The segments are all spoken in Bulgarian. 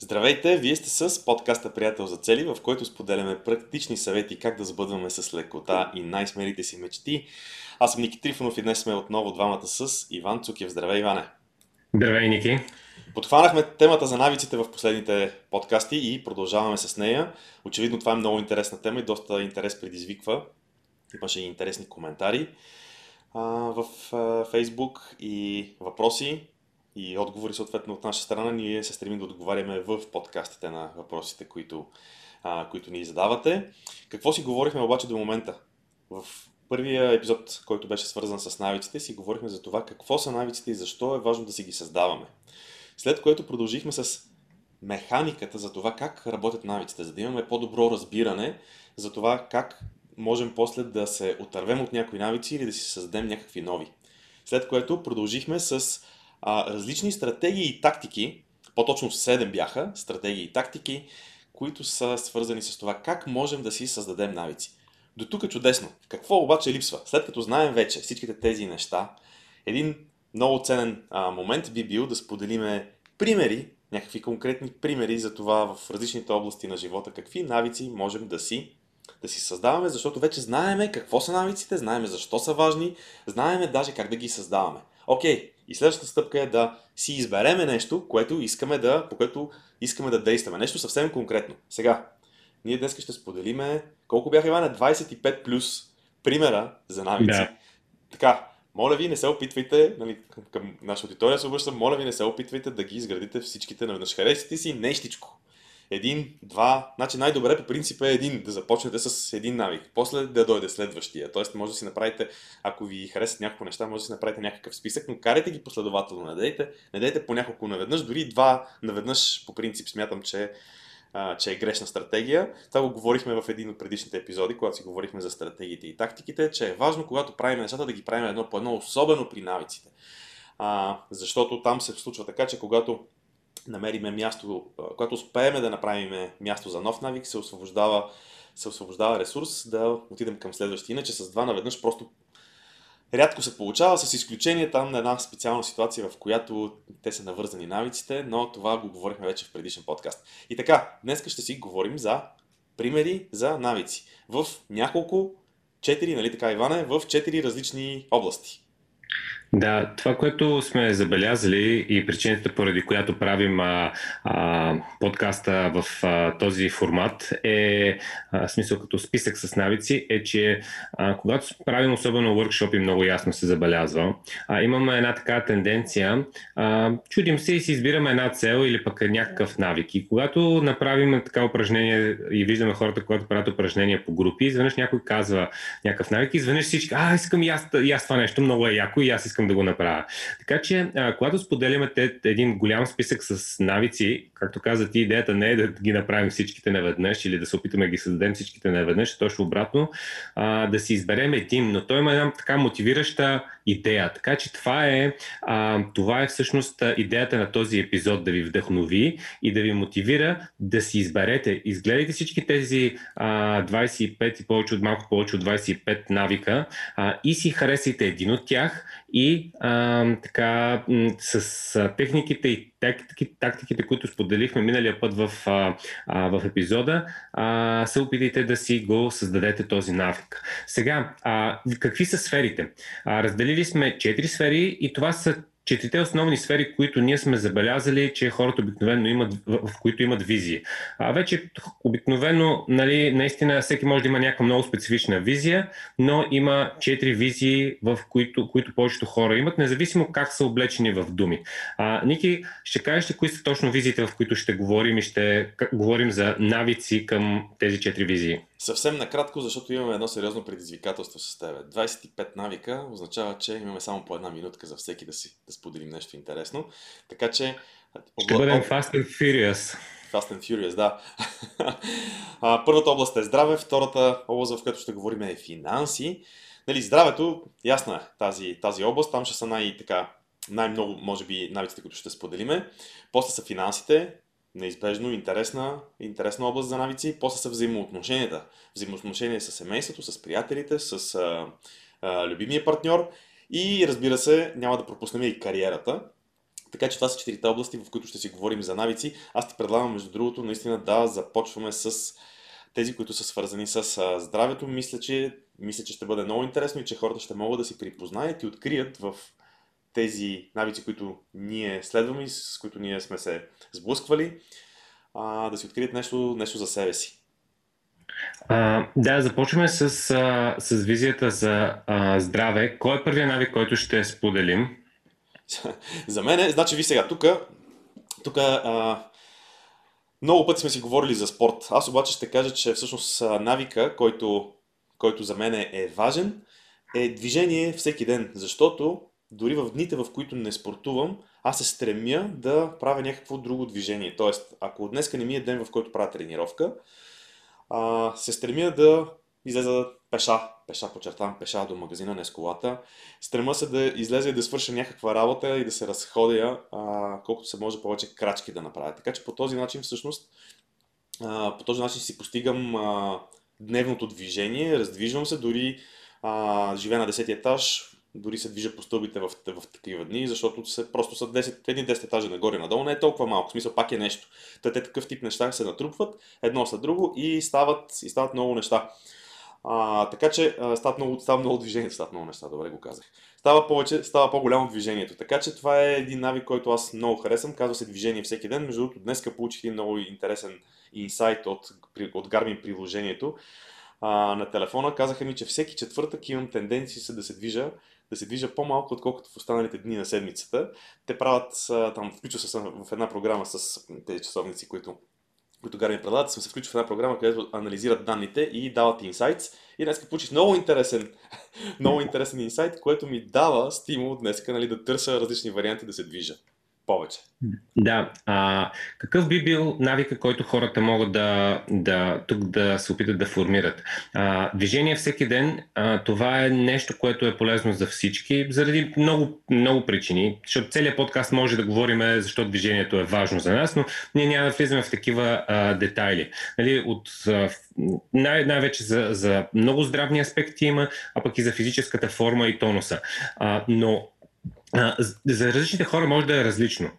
Здравейте, вие сте с подкаста Приятел за цели, в който споделяме практични съвети как да сбъдваме с лекота и най-смелите си мечти. Аз съм Ники Трифонов и днес сме отново двамата с Иван Цукев. Здравей, Иване! Здравей, Ники! Подхванахме темата за навиците в последните подкасти и продължаваме с нея. Очевидно това е много интересна тема и доста интерес предизвиква. Имаше и интересни коментари а, в а, Фейсбук и въпроси и отговори съответно от наша страна. Ние се стремим да отговаряме в подкастите на въпросите, които, а, които ни задавате. Какво си говорихме обаче до момента? В първия епизод, който беше свързан с навиците, си говорихме за това какво са навиците и защо е важно да си ги създаваме. След което продължихме с механиката за това как работят навиците, за да имаме по-добро разбиране за това как можем после да се отървем от някои навици или да си създадем някакви нови. След което продължихме с а, различни стратегии и тактики, по-точно 7 бяха стратегии и тактики, които са свързани с това как можем да си създадем навици. До тук е чудесно. Какво обаче липсва? След като знаем вече всичките тези неща, един много ценен а, момент би бил да споделиме примери, някакви конкретни примери за това в различните области на живота, какви навици можем да си, да си създаваме, защото вече знаеме какво са навиците, знаеме защо са важни, знаеме даже как да ги създаваме. Окей, и следващата стъпка е да си избереме нещо, което искаме да, по което искаме да действаме. Нещо съвсем конкретно. Сега, ние днес ще споделиме колко бяха Иване 25 плюс примера за навици. Да. Така, моля ви, не се опитвайте, нали, към наша аудитория се обръщам, моля ви, не се опитвайте да ги изградите всичките наведнъж. Харесите си нещичко един, два, значи най-добре по принцип е един, да започнете с един навик, после да дойде следващия. Тоест може да си направите, ако ви харесат някакво неща, може да си направите някакъв списък, но карайте ги последователно, не дайте, не дайте по няколко наведнъж, дори два наведнъж по принцип смятам, че а, че е грешна стратегия. Това го говорихме в един от предишните епизоди, когато си говорихме за стратегиите и тактиките, че е важно, когато правим нещата, да ги правим едно по едно, особено при навиците. А, защото там се случва така, че когато намериме място, когато успеем да направим място за нов навик, се освобождава, се освобождава ресурс да отидем към следващия. Иначе с два наведнъж просто рядко се получава, с изключение там на една специална ситуация, в която те са навързани навиците, но това го говорихме вече в предишен подкаст. И така, днес ще си говорим за примери за навици в няколко, четири, нали така Иване, в четири различни области. Да, това, което сме забелязали и причината, поради която правим а, а, подкаста в а, този формат е, а, смисъл като списък с навици, е, че а, когато правим особено workshop много ясно се забелязва, а, имаме една така тенденция, а, чудим се и си избираме една цел или пък някакъв навик. И когато направим така упражнение и виждаме хората, когато правят упражнения по групи, изведнъж някой казва някакъв навик, изведнъж всички, а, искам и аз, и аз това нещо, много е яко и аз искам искам да го направя. Така че, а, когато споделяме те, един голям списък с навици, както каза ти, идеята не е да ги направим всичките наведнъж или да се опитаме да ги създадем всичките наведнъж, точно обратно, а, да си изберем един, но той има една така мотивираща идея. Така че това е, а, това е всъщност идеята на този епизод да ви вдъхнови и да ви мотивира да си изберете. Изгледайте всички тези а, 25 и повече от малко повече от 25 навика а, и си харесайте един от тях и а, така с а, техниките и тактики, тактиките, които споделихме миналия път в, а, а, в епизода, а, се опитайте да си го създадете този навик. Сега, а, какви са сферите? А, разделили сме четири сфери и това са четирите основни сфери, които ние сме забелязали, че хората обикновено имат, в които имат визия. А вече обикновено, нали, наистина всеки може да има някаква много специфична визия, но има четири визии, в които, които повечето хора имат, независимо как са облечени в думи. А, Ники, ще кажеш ли кои са точно визиите, в които ще говорим и ще говорим за навици към тези четири визии? Съвсем накратко, защото имаме едно сериозно предизвикателство с тебе. 25 навика означава, че имаме само по една минутка за всеки да си да споделим нещо интересно. Така че... Ще бъдем Fast and Furious. Fast and Furious, да. Първата област е здраве, втората област, в която ще говорим е финанси. Нали, здравето, ясна е тази, тази област, там ще са най-така най-много, може би, навиците, които ще споделиме. После са финансите, неизбежно интересна, интересна област за навици. После са взаимоотношенията. Взаимоотношения с семейството, с приятелите, с а, а, любимия партньор. И разбира се, няма да пропуснем и кариерата, Така че това са четирите области, в които ще си говорим за навици. Аз ти предлагам, между другото, наистина да започваме с тези, които са свързани с здравето. Мисля че, мисля, че ще бъде много интересно и че хората ще могат да си припознаят и открият в тези навици, които ние следваме и с които ние сме се сблъсквали, а, да си открият нещо, нещо за себе си. А, да, започваме с, а, с визията за а, здраве. Кой е първият навик, който ще споделим? за мен, значи ви сега, тук, тук много пъти сме си говорили за спорт. Аз обаче ще кажа, че всъщност навика, който, който за мен е важен, е движение всеки ден, защото дори в дните, в които не спортувам, аз се стремя да правя някакво друго движение. Тоест, ако днеска не ми е ден, в който правя тренировка, а, се стремя да излеза пеша, пеша, подчертавам, пеша до магазина, не с колата. Стрема се да излезе и да свърша някаква работа и да се разходя а, колкото се може повече крачки да направя. Така че по този начин всъщност а, по този начин си постигам а, дневното движение, раздвижвам се, дори а, живея на 10 етаж, дори се движа по стълбите в, в, такива дни, защото се, просто са 10, едни 10 етажа нагоре надолу, не е толкова малко, в смисъл пак е нещо. Те, те такъв тип неща се натрупват едно след друго и стават, и стават много неща. А, така че а, става, много, става много движение, стават много неща, добре го казах. Става, повече, става по-голямо движението. Така че това е един навик, който аз много харесвам. Казва се движение всеки ден. Между другото, днес получих един много интересен инсайт от, от Garmin приложението а, на телефона. Казаха ми, че всеки четвъртък имам тенденции се да се движа да се движа по-малко, отколкото в останалите дни на седмицата. Те правят, там, включва се в една програма с тези часовници, които които Гарми предлагат, съм се включил в една програма, където анализират данните и дават инсайтс. И днес получих много интересен, много интересен инсайт, което ми дава стимул днес нали, да търся различни варианти да се движа повече. Да. А, какъв би бил навика, който хората могат да, да тук да се опитат да формират? А, движение всеки ден, а, това е нещо, което е полезно за всички, заради много, много причини. Защото целият подкаст може да говорим защо движението е важно за нас, но ние няма да влизаме в такива а, детайли. Нали, от, най- най-вече за, за много здравни аспекти има, а пък и за физическата форма и тонуса. А, но за различните хора може да е различно.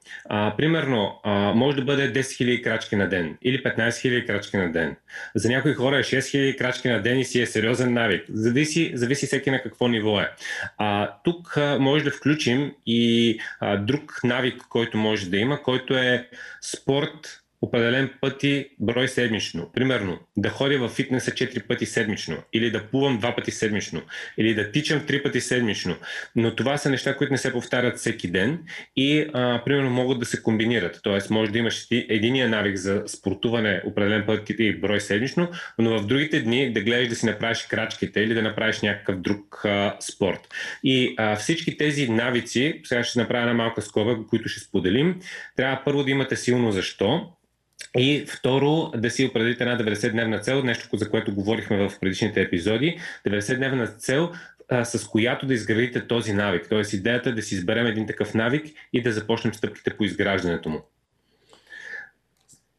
Примерно, може да бъде 10 000 крачки на ден или 15 000 крачки на ден. За някои хора е 6 000 крачки на ден и си е сериозен навик. Зависи, зависи всеки на какво ниво е. Тук може да включим и друг навик, който може да има, който е спорт определен пъти брой седмично. Примерно, да ходя в фитнеса 4 пъти седмично, или да плувам 2 пъти седмично, или да тичам 3 пъти седмично. Но това са неща, които не се повтарят всеки ден и, а, примерно, могат да се комбинират. Тоест, може да имаш единия навик за спортуване определен път и брой седмично, но в другите дни да гледаш да си направиш крачките или да направиш някакъв друг а, спорт. И а, всички тези навици, сега ще направя една малка скоба, които ще споделим, трябва първо да имате силно защо, и второ, да си определите една 90-дневна цел, нещо за което говорихме в предишните епизоди. 90-дневна цел, а, с която да изградите този навик. Тоест идеята е да си изберем един такъв навик и да започнем стъпките по изграждането му.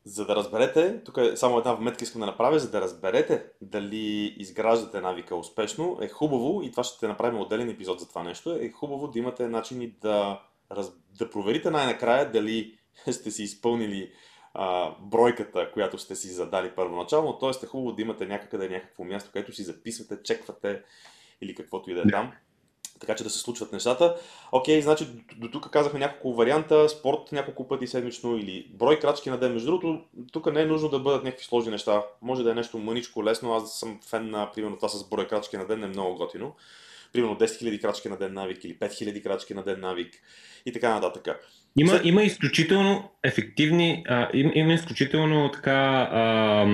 За да разберете, тук е само една вметка искам да направя, за да разберете дали изграждате навика успешно, е хубаво, и това ще направим отделен епизод за това нещо, е хубаво да имате начини да, да проверите най-накрая дали сте си изпълнили а, бройката, която сте си задали първоначално, т.е. е хубаво да имате някъде някакво място, където си записвате, чеквате или каквото и да е там. Така че да се случват нещата. Окей, значи до тук казахме няколко варианта, спорт няколко пъти седмично или брой крачки на ден. Между другото, тук не е нужно да бъдат някакви сложни неща. Може да е нещо мъничко, лесно. Аз съм фен на, примерно, това с брой крачки на ден е много готино. Примерно 10 000 крачки на ден навик или 5 000 крачки на ден навик и така нататък. Има, За... има изключително ефективни, а, има, има изключително така а,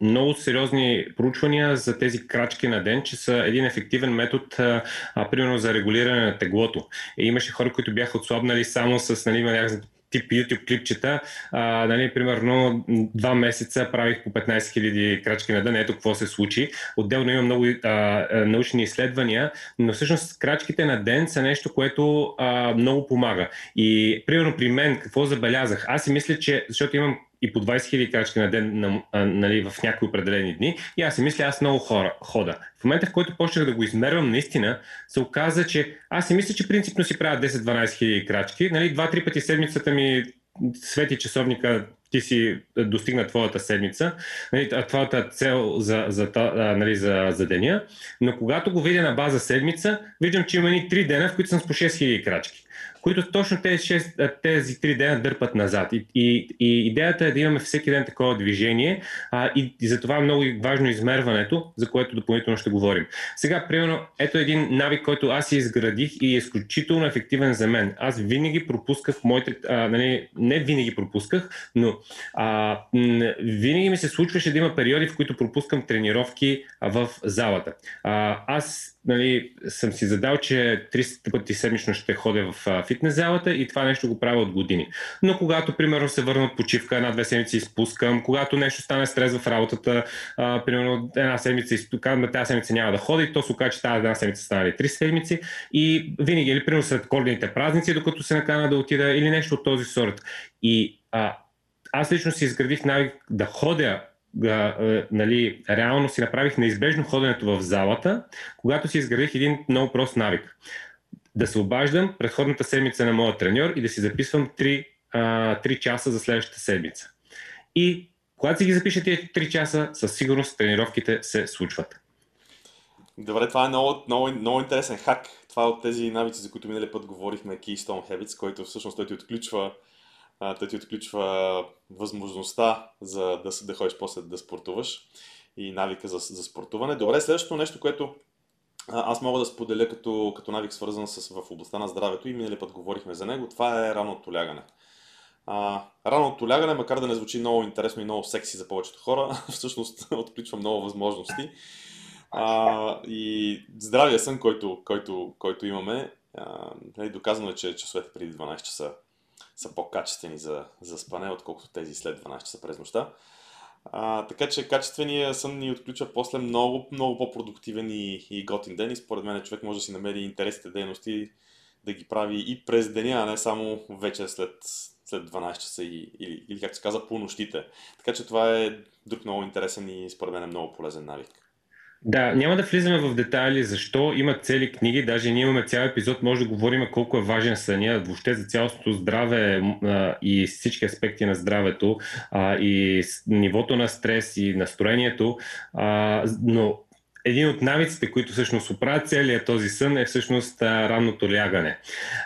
много сериозни проучвания за тези крачки на ден, че са един ефективен метод, а, а, примерно за регулиране на теглото. И имаше хора, които бяха отслабнали само с нали, тип YouTube клипчета, а, нали, примерно два месеца правих по 15 000 крачки на ден, ето какво се случи. Отделно има много а, научни изследвания, но всъщност крачките на ден са нещо, което а, много помага. И примерно при мен, какво забелязах? Аз си мисля, че, защото имам и по 20 000 крачки на ден на, а, нали, в някои определени дни. И аз си мисля, аз много хора, хода. В момента, в който почнах да го измервам, наистина се оказа, че аз си мисля, че принципно си правя 10-12 хиляди крачки. Нали, два-три пъти седмицата ми свети часовника, ти си достигна твоята седмица, нали, твоята цел за, за, нали, за, за деня, но когато го видя на база седмица, виждам, че има ни 3 дена, в които съм с по 6000 крачки които точно тези, 6, тези 3 дена дърпат назад. И, и, и идеята е да имаме всеки ден такова движение а, и, и за това е много важно измерването, за което допълнително ще говорим. Сега, примерно, ето един навик, който аз изградих и е изключително ефективен за мен. Аз винаги пропусках моите, а, нали, не винаги пропусках, но а, винаги ми се случваше да има периоди, в които пропускам тренировки в залата. А, аз нали, съм си задал, че 300 пъти седмично ще ходя в фитнес залата и това нещо го правя от години. Но когато, примерно, се върна от почивка, една-две седмици изпускам, когато нещо стане стрес в работата, а, примерно една седмица изпускам, тази седмица няма да ходи, то се окаже, че тази една седмица стане три седмици и винаги, или примерно след коледните празници, докато се накана да отида, или нещо от този сорт. И а, аз лично си изградих навик да ходя а, нали, реално си направих неизбежно ходенето в залата, когато си изградих един много прост навик. Да се обаждам предходната седмица на моя треньор и да си записвам 3, а, 3 часа за следващата седмица. И когато си ги запиша тези 3 часа, със сигурност тренировките се случват. Добре, това е много, много, много интересен хак. Това е от тези навици, за които миналия път говорихме, Keystone Habits, който всъщност той ти отключва той ти отключва възможността за да, да ходиш после да спортуваш и навика за, за спортуване. Добре, следващото нещо, което аз мога да споделя като, като навик свързан с, в областта на здравето и минали път говорихме за него, това е ранното лягане. А, ранното лягане, макар да не звучи много интересно и много секси за повечето хора, всъщност отключва много възможности. А, и здравия сън, който, който, който имаме, а, нали, доказано е, че часовете преди 12 часа са по-качествени за, за спане, отколкото тези след 12 часа през нощта. А, така че качествения сън ни отключва после много, много по-продуктивен и, и готин ден и според мен човек може да си намери интересните дейности да ги прави и през деня, а не само вече след, след 12 часа и, или, или както се каза по нощите. Така че това е друг много интересен и според мен е много полезен навик. Да, няма да влизаме в детайли защо има цели книги, даже ние имаме цял епизод, може да говорим колко е важен съня, въобще за цялостното здраве а, и всички аспекти на здравето а, и нивото на стрес и настроението, а, но един от навиците, които всъщност оправят целият този сън е всъщност ранното лягане.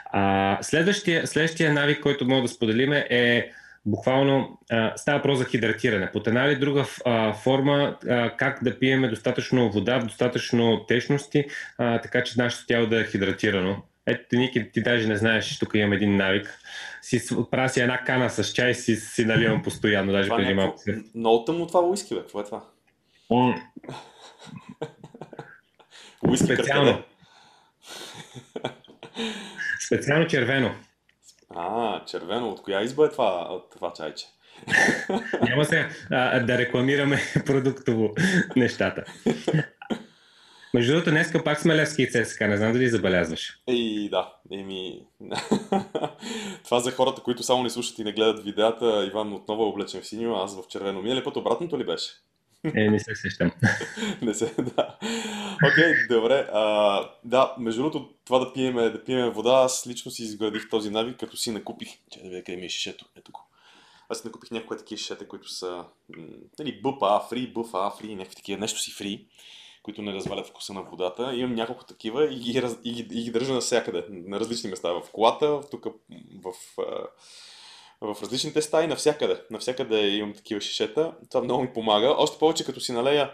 А, следващия, следващия навик, който мога да споделим е буквално а, става въпрос за хидратиране. Под една или друга а, форма, а, как да пиеме достатъчно вода, достатъчно течности, а, така че нашето тяло да е хидратирано. Ето, Ники, ти даже не знаеш, тук имам един навик. Си, правя си една кана с чай, си, си наливам постоянно, даже това преди малко. Много тъмно това уиски, бе. Какво е това? уиски Специално. Специално червено. А, червено. От коя изба е това, това чайче? Няма се а, да рекламираме продуктово нещата. Между другото, днеска пак сме Левски и ЦСКА, не знам дали забелязваш. Ей, да, еми... Това за хората, които само не слушат и не гледат видеята, Иван отново е облечен в синьо, аз в червено. Минали път обратното ли беше? Е, не се сещам. не се, да. Окей, okay, добре. А, да, между другото, това да пиеме, да пиеме вода, аз лично си изградих този навик, като си накупих. Че да видя къде ми е шишето. Ето го. Аз си накупих някои такива шишета, които са нали, БПА фри, БФА фри, някакви такива, нещо си фри, които не развалят вкуса на водата. Имам няколко такива и ги, и ги, и ги държа навсякъде, на различни места. В колата, тук в, в в различните стаи, навсякъде. Навсякъде имам такива шишета. Това много ми помага. Още повече като си налея,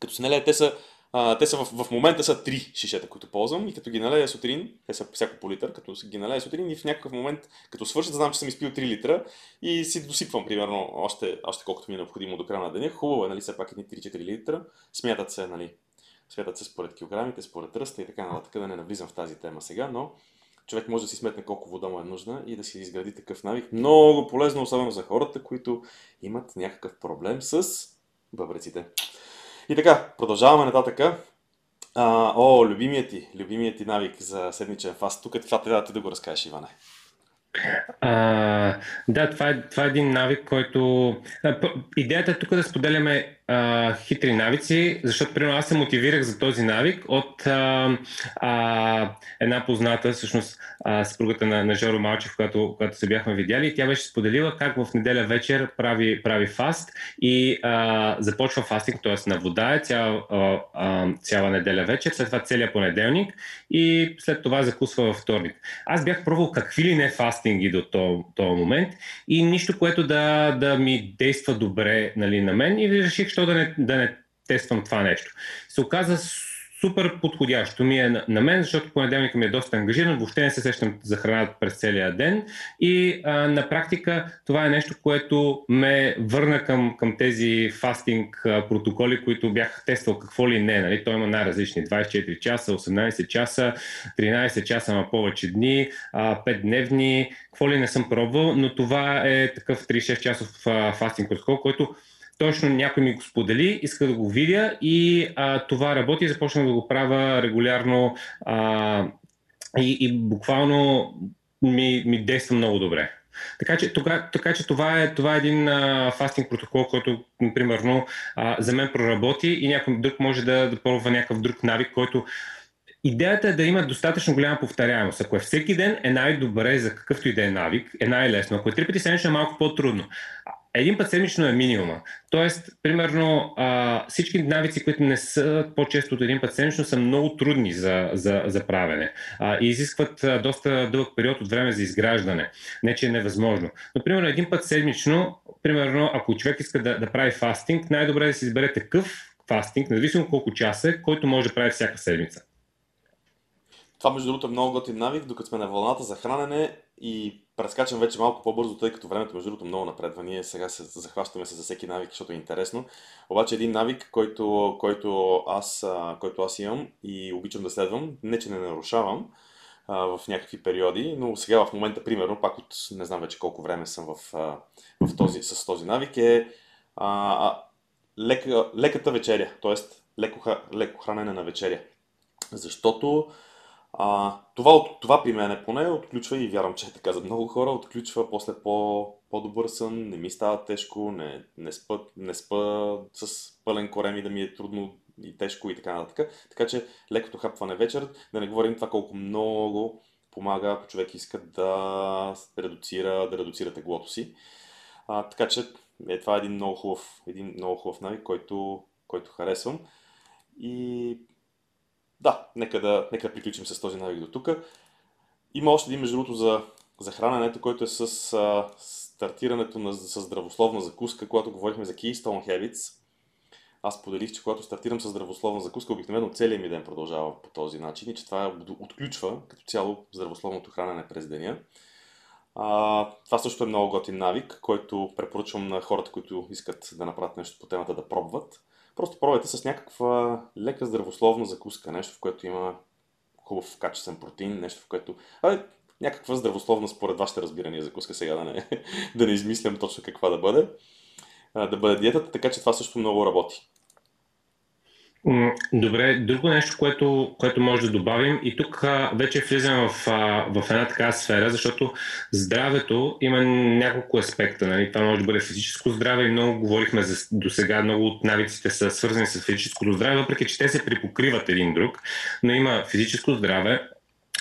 като си налея, те са, а, те са в, в момента са три шишета, които ползвам и като ги налея сутрин, те са всяко по литър, като ги налея сутрин и в някакъв момент, като свършат, знам, че съм изпил 3 литра и си досипвам примерно още, още колкото ми е необходимо до края на деня. Хубаво е, нали, все пак едни 3-4 литра. Смятат се, нали, смятат се според килограмите, според ръста и така нататък, да не навлизам в тази тема сега, но човек може да си сметне колко вода му е нужна и да си изгради такъв навик. Много полезно, особено за хората, които имат някакъв проблем с бъбреците. И така, продължаваме нататък. А, о, любимият ти, любимият ти навик за седмичен фаст. Тук това трябва да ти да го разкажеш, Иване. А, да, това е, това е един навик, който... Идеята е тук да споделяме а, хитри навици, защото примерно аз се мотивирах за този навик от а, а, една позната, всъщност а, съпругата на, на Жоро Малчев, когато, когато се бяхме видяли, и тя беше споделила как в неделя вечер прави, прави фаст и а, започва фастинг, т.е. на вода е цяла, цяла неделя вечер, след това целият понеделник и след това закусва във вторник. Аз бях пробвал какви ли не фастинги до този момент и нищо, което да, да ми действа добре нали, на мен и реших, що да не, да не тествам това нещо. Се оказа супер подходящо ми е на, мен, защото понеделник ми е доста ангажиран, въобще не се сещам за храна през целия ден и а, на практика това е нещо, което ме върна към, към тези фастинг протоколи, които бях тествал какво ли не. Нали? Той има най-различни 24 часа, 18 часа, 13 часа на повече дни, а, 5 дневни, какво ли не съм пробвал, но това е такъв 36 часов фастинг протокол, който точно някой ми го сподели, иска да го видя и а, това работи и започнах да го правя регулярно а, и, и буквално ми, ми действа много добре. Така че, тога, така, че това, е, това е един а, фастинг протокол, който, примерно, а, за мен проработи и някой друг може да, да пробва някакъв друг навик, който Идеята е да има достатъчно голяма повторяемост. Ако е всеки ден, е най-добре за какъвто и да е навик, е най-лесно. Ако е три пъти седмично, е малко по-трудно. Един път седмично е минимума. Тоест, примерно, а, всички навици, които не са по-често от един път седмично, са много трудни за, за, за правене а, и изискват а, доста дълъг период от време за изграждане. Не, че е невъзможно. Но, примерно, един път седмично, примерно, ако човек иска да, да прави фастинг, най-добре е да си избере такъв фастинг, независимо колко часа е, който може да прави всяка седмица. Това, между другото, е много готин навик, докато сме на вълната за хранене и прескачам вече малко по-бързо, тъй като времето, между другото, много напредва. Ние сега се захващаме се за всеки навик, защото е интересно. Обаче един навик, който, който, аз, който аз имам и обичам да следвам, не че не нарушавам, в някакви периоди, но сега в момента, примерно, пак от не знам вече колко време съм в, в този, с този навик, е а, а, лека, леката вечеря, т.е. Леко, леко хранене на вечеря. Защото а, това, това при мен е поне отключва и вярвам, че е така за много хора, отключва после по, по-добър сън, не ми става тежко, не, не, спа, не спа с пълен корем и да ми е трудно и тежко и така нататък. Така че лекото хапване вечер, да не говорим това колко много помага, ако човек иска да редуцира, да редуцира теглото си. А, така че е, това е един много хубав, един много хубав навик, който, който харесвам. И да, нека да, нека приключим с този навик до тук. Има още един, между другото, за, за храненето, който е с а, стартирането на, с здравословна закуска, когато говорихме за Keystone Habits. Аз поделих, че когато стартирам с здравословна закуска, обикновено целият ми ден продължава по този начин и че това отключва като цяло здравословното хранене през деня. А, това също е много готин навик, който препоръчвам на хората, които искат да направят нещо по темата да пробват. Просто пробвайте с някаква лека здравословна закуска, нещо в което има хубав качествен протеин, нещо в което... А, някаква здравословна според вашите разбирания закуска сега да не, да не измислям точно каква да бъде. Да бъде диетата, така че това също много работи. Добре, друго нещо, което, което може да добавим и тук а, вече влизам в, а, в една такава сфера, защото здравето има няколко аспекта. Нали? Това може да бъде физическо здраве и много говорихме за, до сега, много от навиците са свързани с физическото здраве, въпреки че те се припокриват един друг, но има физическо здраве,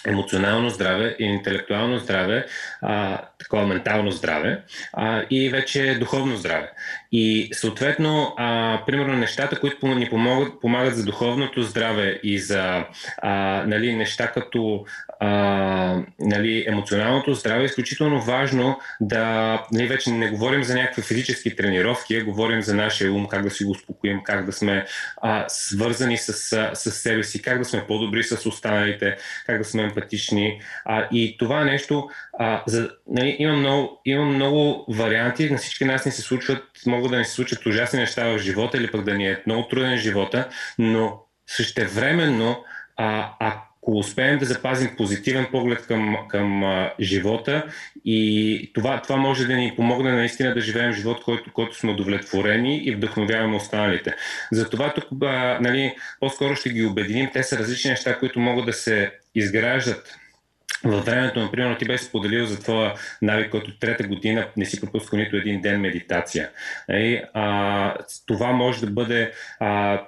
емоционално здраве интелектуално здраве, а, такова ментално здраве а, и вече духовно здраве. И съответно, а, примерно нещата, които ни помогат, помагат за духовното здраве и за а, нали, неща като а, нали, емоционалното здраве, е изключително важно да, нали, вече не говорим за някакви физически тренировки, а говорим за нашия ум, как да си го успокоим, как да сме а, свързани с, с себе си, как да сме по-добри с останалите, как да сме емпатични. А, и това нещо, а, за, нали, има, много, има много варианти, на всички нас не се случват, могат да ни се случат ужасни неща в живота или пък да ни е много труден живота, но същевременно, а, ако успеем да запазим позитивен поглед към, към а, живота и това, това може да ни помогне наистина да живеем живот, който, който сме удовлетворени и вдъхновяваме останалите. Затова тук а, нали, по-скоро ще ги обединим. Те са различни неща, които могат да се изграждат във времето, например, ти беше споделил за твоя навик, който трета година не си пропускал нито един ден медитация. И, а, това може да бъде а,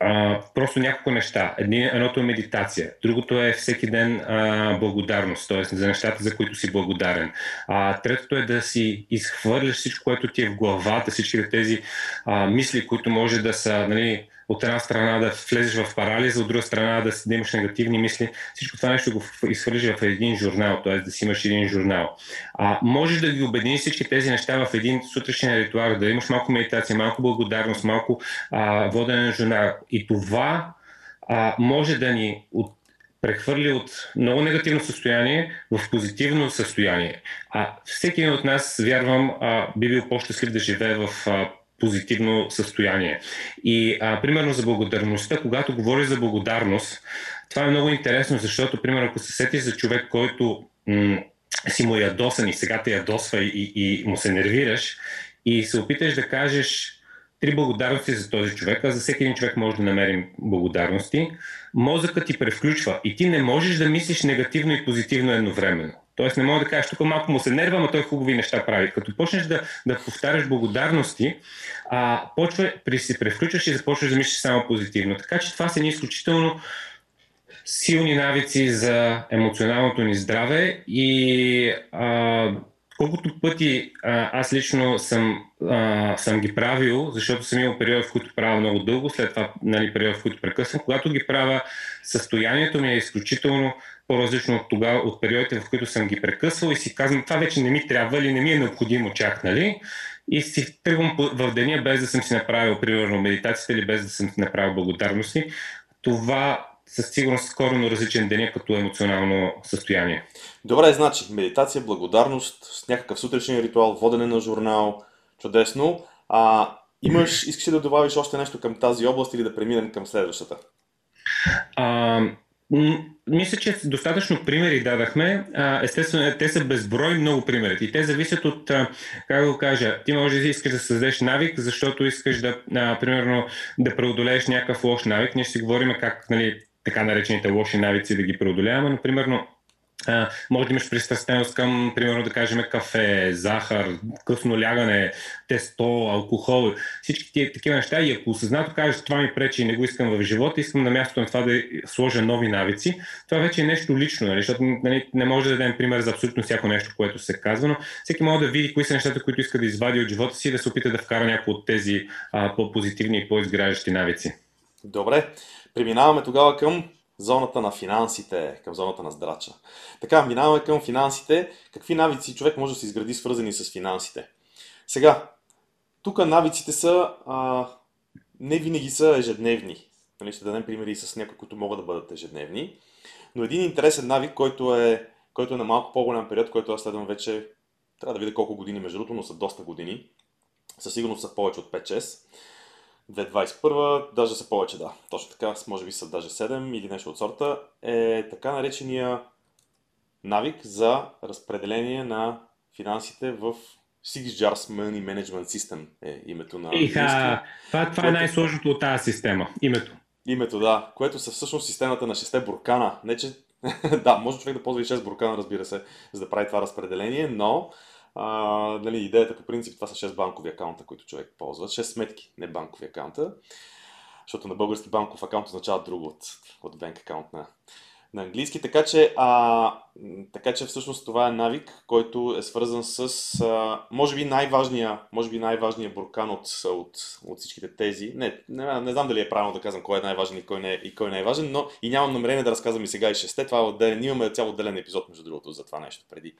а, просто няколко неща. Едни, едното е медитация, другото е всеки ден а, благодарност, т.е. за нещата, за които си благодарен. А, третото е да си изхвърляш всичко, което ти е в главата, всички тези а, мисли, които може да са нали, от една страна да влезеш в парализа, от друга страна да, да имаш негативни мисли. Всичко това нещо го изхвърлиш в един журнал, т.е. да си имаш един журнал. А, можеш да ги обединиш всички тези неща в един сутрешен ритуал, да имаш малко медитация, малко благодарност, малко а, водене на журнал. И това а, може да ни от, прехвърли от много негативно състояние в позитивно състояние. А всеки един от нас, вярвам, би бил по-щастлив да живее в позитивно състояние. И а, примерно за благодарността, когато говориш за благодарност, това е много интересно, защото, примерно, ако се сетиш за човек, който м- си му ядосан и сега те ядосва и, и му се нервираш и се опиташ да кажеш три благодарности за този човек, а за всеки един човек може да намерим благодарности, мозъкът ти превключва и ти не можеш да мислиш негативно и позитивно едновременно. Тоест не мога да кажеш, тук малко му се нерва, но той хубави неща прави. Като почнеш да, да повтаряш благодарности, а, почва, при си превключваш и започваш да мислиш само позитивно. Така че това са ни изключително силни навици за емоционалното ни здраве и а, колкото пъти а, аз лично съм, а, съм ги правил, защото съм имал период, в които правя много дълго, след това нали, период, в които прекъсвам, когато ги правя, състоянието ми е изключително по-различно от тогава, от периодите, в които съм ги прекъсвал и си казвам, това вече не ми трябва или не ми е необходимо чак, нали? И си тръгвам в деня без да съм си направил, примерно, медитацията или без да съм си направил благодарности. Това със сигурност коренно различен ден като емоционално състояние. Добре, значи медитация, благодарност, с някакъв сутрешен ритуал, водене на журнал, чудесно. А, имаш, искаш ли да добавиш още нещо към тази област или да преминем към следващата? А, мисля, че достатъчно примери дадахме. Естествено, те са безброй много примери. И те зависят от, как го кажа, ти може да искаш да създадеш навик, защото искаш да, примерно, да преодолееш някакъв лош навик. Ние ще си говорим как, нали, така наречените лоши навици да ги преодоляваме, но примерно може да имаш пристрастеност към, примерно да кажем, кафе, захар, късно лягане, тесто, алкохол, всички тия такива неща. И ако осъзнато кажеш, това ми пречи и не го искам в живота, искам на мястото на това да сложа нови навици, това вече е нещо лично, нали? защото нали, не може да дадем пример за абсолютно всяко нещо, което се казва, но всеки може да види кои са нещата, които иска да извади от живота си и да се опита да вкара някои от тези а, по-позитивни и по-изграждащи навици. Добре, преминаваме тогава към зоната на финансите, към зоната на здрача. Така, минаваме към финансите. Какви навици човек може да се изгради свързани с финансите? Сега, тук навиците са а, не винаги са ежедневни. Нали, ще дадем примери с някои, които могат да бъдат ежедневни. Но един интересен навик, който е, който е на малко по-голям период, който аз следвам вече, трябва да видя колко години между другото, но са доста години. Със сигурност са повече от 5-6 2021, даже са повече, да. Точно така, може би са даже 7 или нещо от сорта, е така наречения навик за разпределение на финансите в Six Jars Money Management System е името на Иха, това, това е най-сложното от тази система, името. Името, да, което са всъщност системата на 6 буркана. Не, че... да, може човек да ползва и 6 буркана, разбира се, за да прави това разпределение, но а, нали, идеята по принцип това са 6 банкови акаунта, които човек ползва. 6 сметки, не банкови акаунта. Защото на български банков акаунт означава друго от, от банк акаунт на, на английски. Така че, а, така че всъщност това е навик, който е свързан с а, може би най-важния, може би най-важния буркан от, от, от всичките тези. Не, не, не знам дали е правилно да казвам кой е най-важен и кой не е, и кой не е важен, но и нямам намерение да разказвам и сега и шесте. Това е отделен, имаме цял отделен епизод, между другото, за това нещо преди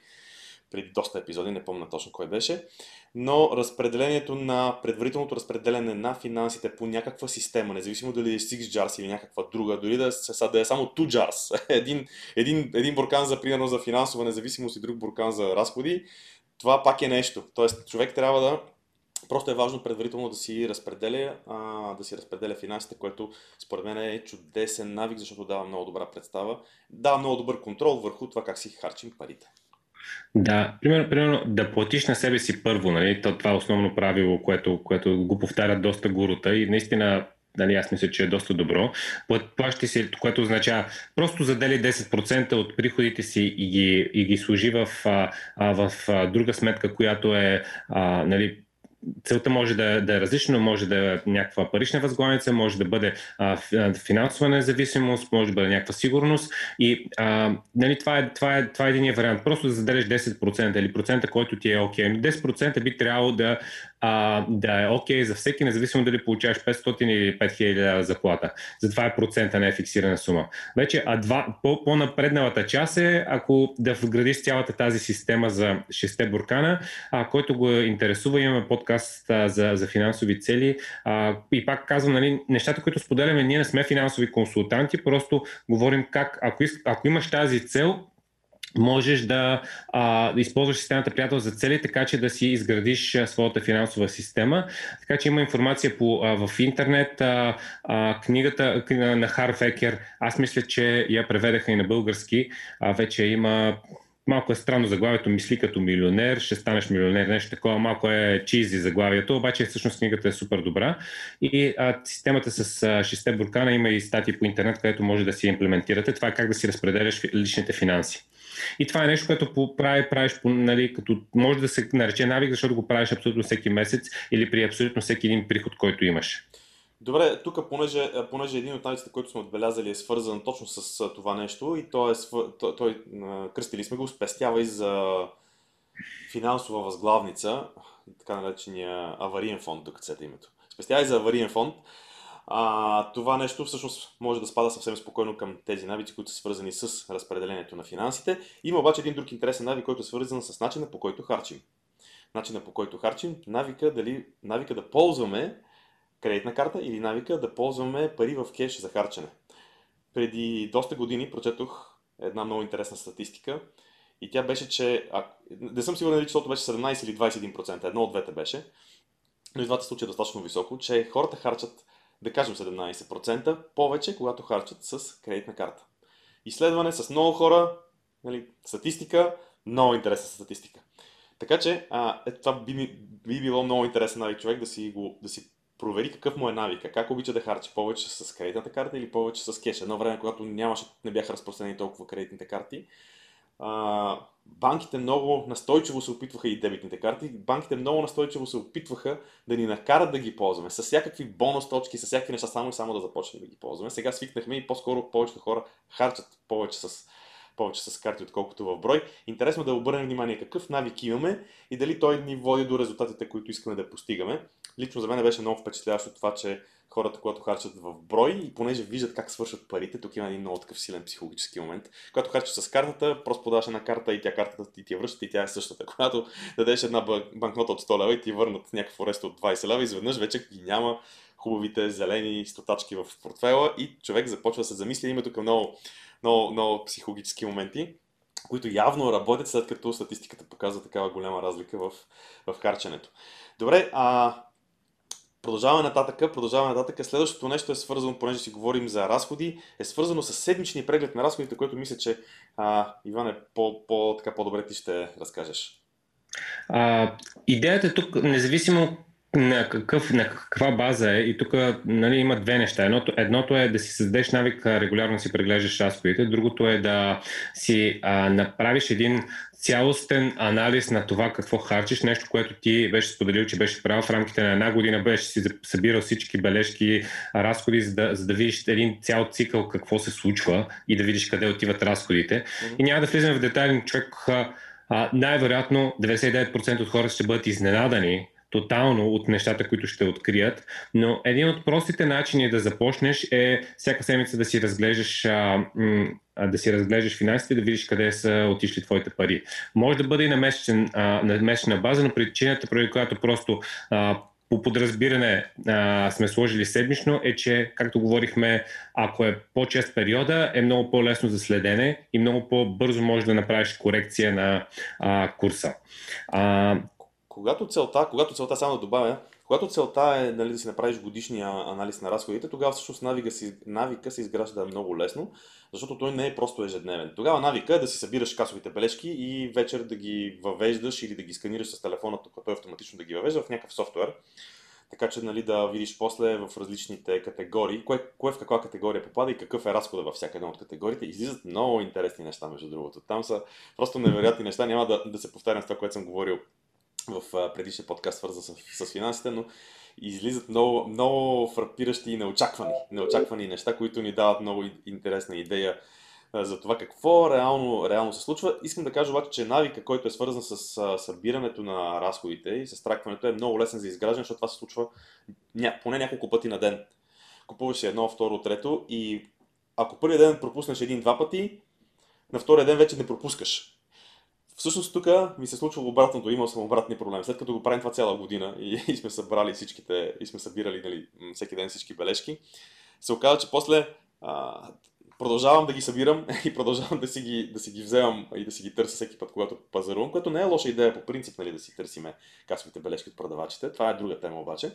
преди доста епизоди, не помня точно кой беше, но разпределението на, предварителното разпределение на финансите по някаква система, независимо дали е 6 jars или някаква друга, дори да, да е само 2 jars, един, един, един буркан за примерно за финансова независимост и друг буркан за разходи, това пак е нещо. Тоест, човек трябва да Просто е важно предварително да си разпределя, а, да си разпределя финансите, което според мен е чудесен навик, защото дава много добра представа, дава много добър контрол върху това как си харчим парите. Да, примерно, примерно да платиш на себе си първо, нали? То, това е основно правило, което, което го повтарят доста гурута и наистина нали, аз мисля, че е доста добро. Плащи се, което означава просто задели 10% от приходите си и ги, и ги служи в, а, в а, друга сметка, която е а, нали, целта може да, да е различна, може да е някаква парична възглавница, може да бъде а, финансова независимост, може да бъде някаква сигурност. И а, нали, това, е, това, е, това е един вариант. Просто да заделиш 10% или процента, който ти е окей. Okay. 10% би трябвало да, а, да е окей okay за всеки, независимо дали получаваш 500 или 5000 заплата. Затова е процента, не е фиксирана сума. Вече а два, по, по-напредналата част е, ако да вградиш цялата тази система за 6 буркана, а, който го интересува, имаме подкаст а, за, за финансови цели. А, и пак казвам, нали, нещата, които споделяме, ние не сме финансови консултанти, просто говорим как, ако, иск, ако имаш тази цел, можеш да, а, да използваш системата приятел за цели, така че да си изградиш а, своята финансова система. Така че има информация по, а, в интернет. А, а, книгата на Харф Екер, аз мисля, че я преведаха и на български. А, вече има малко е странно заглавието Мисли като милионер, ще станеш милионер, нещо такова, малко е чизи заглавието, обаче всъщност книгата е супер добра. И а, системата с а, шесте буркана има и статии по интернет, където може да си имплементирате. Това е как да си разпределяш личните финанси. И това е нещо, което прави, правиш, нали, като може да се нарече навик, защото го правиш абсолютно всеки месец или при абсолютно всеки един приход, който имаш. Добре, тук, понеже, понеже един от навиците, който сме отбелязали, е свързан точно с това нещо и той, е, той, той кръстили сме го, спестявай за финансова възглавница, така наречения авариен фонд, тук е името. Спестявай за авариен фонд. А, това нещо всъщност може да спада съвсем спокойно към тези навици, които са свързани с разпределението на финансите. Има обаче един друг интересен навик, който е свързан с начина по който харчим. Начина по който харчим, навика, дали, навика да ползваме кредитна карта или навика да ползваме пари в кеш за харчене. Преди доста години прочетох една много интересна статистика и тя беше, че, а, не съм сигурен числото беше 17 или 21%, едно от двете беше, но и двата случая е достатъчно високо, че хората харчат да кажем 17% повече, когато харчат с кредитна карта. Изследване с много хора, нали, статистика, много интересна статистика. Така че а, е, това би, би било много интересен навик човек да си, го, да си провери какъв му е навика, как обича да харчи повече с кредитната карта или повече с кеш. Едно време, когато нямаше, не бяха разпространени толкова кредитните карти, банките много настойчиво се опитваха и дебитните карти, банките много настойчиво се опитваха да ни накарат да ги ползваме с всякакви бонус точки, с всякакви неща, само и само да започнем да ги ползваме. Сега свикнахме и по-скоро повечето хора харчат повече с, повече с карти, отколкото в брой. Интересно да обърнем внимание какъв навик имаме и дали той ни води до резултатите, които искаме да постигаме. Лично за мен беше много впечатляващо това, че хората, когато харчат в брой и понеже виждат как свършат парите, тук има един много такъв силен психологически момент. Когато харчиш с картата, просто подаваш една карта и тя картата ти, ти я връща и тя е същата. Когато дадеш една банкнота от 100 лева и ти върнат някакво ресто от 20 лева, изведнъж вече ги няма хубавите зелени стотачки в портфела и човек започва да се замисли. Има тук много, много, много психологически моменти които явно работят, след като статистиката показва такава голяма разлика в, в харченето. Добре, а Продължаваме нататък, продължаваме нататък. Следващото нещо е свързано, понеже си говорим за разходи, е свързано с седмичния преглед на разходите, който мисля, че а, е по, по, така, по-добре ти ще разкажеш. А, идеята е тук, независимо на, какъв, на каква база е, и тук нали, има две неща. Едното, едното е да си създадеш навик регулярно си преглеждаш разходите, другото е да си а, направиш един цялостен анализ на това какво харчиш, нещо, което ти беше споделил, че беше правил в рамките на една година, беше си събирал всички бележки, разходи, за да, за да видиш един цял цикъл какво се случва и да видиш къде отиват разходите. И няма да влизаме в детайли, човек а, най-вероятно 99% от хората ще бъдат изненадани тотално от нещата, които ще открият, но един от простите начини да започнеш е всяка седмица да си разглеждаш а, м- да си разглеждаш финансите да видиш къде са отишли твоите пари. Може да бъде и на, месечен, а, на месечна база, но причината, преди която просто а, по подразбиране а, сме сложили седмично, е, че, както говорихме, ако е по-чест периода, е много по-лесно за следене и много по-бързо можеш да направиш корекция на а, курса. А, когато целта, когато целта, само да добавя, когато целта е нали, да си направиш годишния анализ на разходите, тогава всъщност навика, си, навика се изгражда много лесно, защото той не е просто ежедневен. Тогава навика е да си събираш касовите бележки и вечер да ги въвеждаш или да ги сканираш с телефона, като той автоматично да ги въвежда в някакъв софтуер. така че нали, да видиш после в различните категории, кое, кое в каква категория попада и какъв е разхода във всяка една от категориите. Излизат много интересни неща, между другото. Там са просто невероятни неща. Няма да, да се повтарям с това, което съм говорил в предишния подкаст, свързан с, с финансите, но излизат много, много фрапиращи и неочаквани, неочаквани неща, които ни дават много интересна идея за това какво реално, реално се случва. Искам да кажа обаче, че навика, който е свързан с събирането на разходите и с тракването е много лесен за изграждане, защото това се случва ня, поне няколко пъти на ден. Купуваш едно, второ, трето и ако първият ден пропуснеш един-два пъти, на втория ден вече не пропускаш. Всъщност тук ми се случва обратното, имал съм обратни проблеми. След като го правим това цяла година и, и сме събрали всичките, и сме събирали нали, всеки ден всички бележки, се оказа, че после а, продължавам да ги събирам и продължавам да си ги, да си ги вземам и да си ги търся всеки път, когато пазарувам, което не е лоша идея по принцип, нали, да си търсиме касовите бележки от продавачите. Това е друга тема обаче.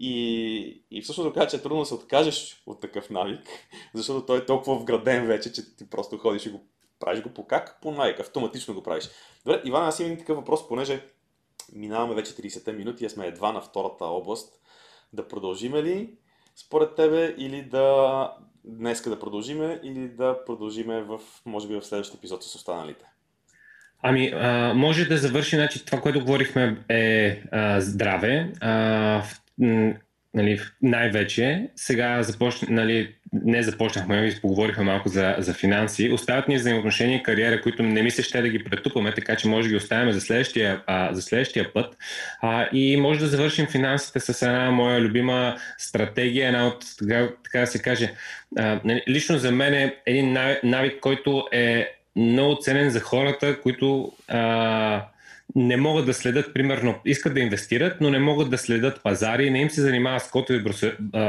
И, и всъщност оказа, че е трудно да се откажеш от такъв навик, защото той е толкова вграден вече, че ти просто ходиш и го правиш го по как? По навик, автоматично го правиш. Добре, Иван, аз имам такъв въпрос, понеже минаваме вече 30 минути, а сме едва на втората област. Да продължиме ли според тебе или да днеска да продължиме или да продължиме в, може би, в следващия епизод с останалите? Ами, а, може да завърши, значи това, което говорихме е а, здраве. А, в, нали, най-вече. Сега започна, нали, не започнахме, ами поговорихме малко за, за финанси. Остават ни взаимоотношения и кариера, които не мисля ще да ги претупаме, така че може да ги оставяме за следващия, а, за следващия път. А, и може да завършим финансите с една моя любима стратегия, една от, така, да се каже, а, нали, лично за мен е един навик, който е много ценен за хората, които а, не могат да следят, примерно, искат да инвестират, но не могат да следят пазари, не им се занимават с котови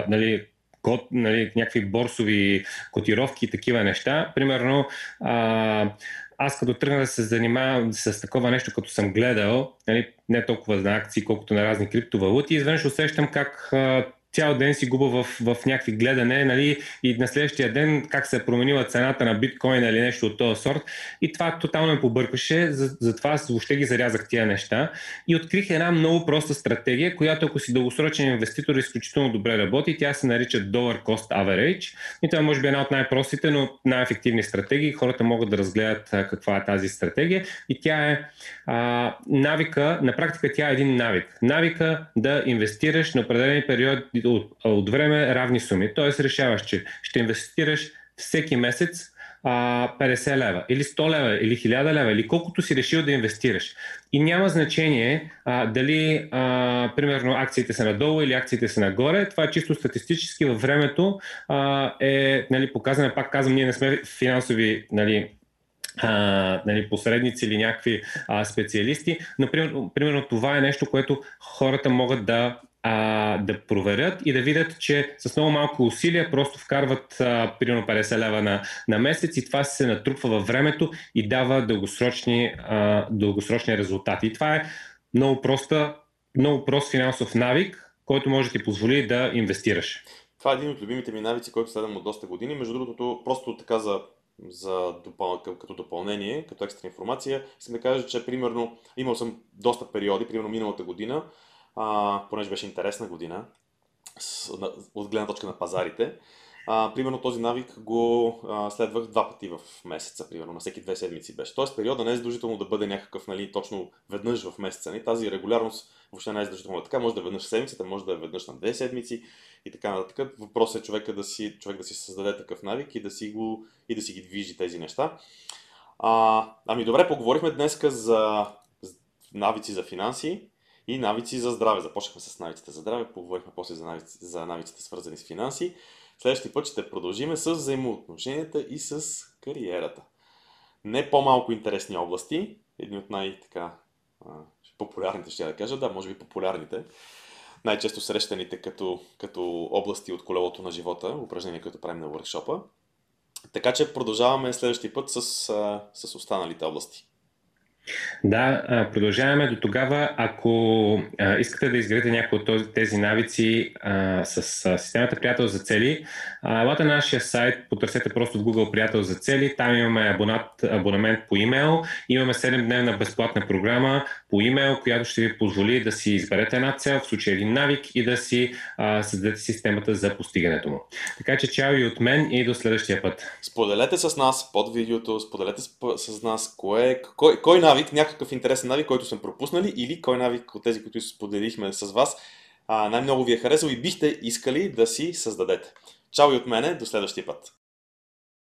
нали, код, нали, някакви борсови котировки и такива неща. Примерно, а, аз като тръгна да се занимавам с такова нещо, като съм гледал, нали, не толкова на акции, колкото на разни криптовалути, изведнъж усещам как а, цял ден си губа в, в някакви гледане, нали, и на следващия ден как се е променила цената на биткоин или нещо от този сорт. И това тотално ме побъркаше, затова аз въобще ги зарязах тия неща и открих една много проста стратегия, която ако си дългосрочен инвеститор изключително добре работи. Тя се нарича Dollar Cost Average и това е може би една от най-простите, но най-ефективни стратегии. Хората могат да разгледат каква е тази стратегия и тя е а, навика, на практика тя е един навик. Навика да инвестираш на определени периоди от, от време равни суми. Тоест решаваш, че ще инвестираш всеки месец а, 50 лева, или 100 лева, или 1000 лева, или колкото си решил да инвестираш. И няма значение а, дали, а, примерно, акциите са надолу или акциите са нагоре. Това е чисто статистически във времето а, е нали, показано. Пак казвам, ние не сме финансови нали, а, нали, посредници или някакви а, специалисти, но примерно, това е нещо, което хората могат да а, да проверят и да видят, че с много малко усилия просто вкарват а, примерно 50 лева на, на месец и това се натрупва във времето и дава дългосрочни, а, дългосрочни резултати. И това е много, проста, много прост финансов навик, който може да ти позволи да инвестираш. Това е един от любимите ми навици, който следвам от доста години. Между другото, просто така за, за допъл... като допълнение, като екстра информация, искам да кажа, че примерно имал съм доста периоди, примерно миналата година, а, понеже беше интересна година, с, на, от гледна точка на пазарите. А, примерно този навик го а, следвах два пъти в месеца, примерно на всеки две седмици беше. Тоест периода не е задължително да бъде някакъв, нали, точно веднъж в месеца. Нали? Тази регулярност въобще не е задължително така. Може да е веднъж в седмицата, може да е веднъж на две седмици и така нататък. Въпросът е човека да си, човек да си създаде такъв навик и да си, го, и да си ги движи тези неща. А, ами добре, поговорихме днес за навици за финанси и навици за здраве. Започнахме с навиците за здраве, поговорихме после за, навици, за навиците свързани с финанси. Следващия път ще продължиме с взаимоотношенията и с кариерата. Не по-малко интересни области, едни от най-така популярните, ще я да кажа, да, може би популярните, най-често срещаните като, като области от колелото на живота, упражнения, които правим на въркшопа. Така че продължаваме следващия път с, с останалите области. Да, продължаваме до тогава. Ако искате да изградите някои от тези навици с системата Приятел за цели, елате на нашия сайт, потърсете просто в Google Приятел за цели. Там имаме абонат, абонамент по имейл. Имаме 7-дневна безплатна програма по имейл, която ще ви позволи да си изберете една цел, в случай един навик и да си създадете системата за постигането му. Така че чао и от мен и до следващия път. Споделете с нас под видеото, споделете с, нас кое, кой, кой навик, някакъв интересен навик, който сме пропуснали или кой навик от тези, които споделихме с вас, най-много ви е харесал и бихте искали да си създадете. Чао и от мене, до следващия път!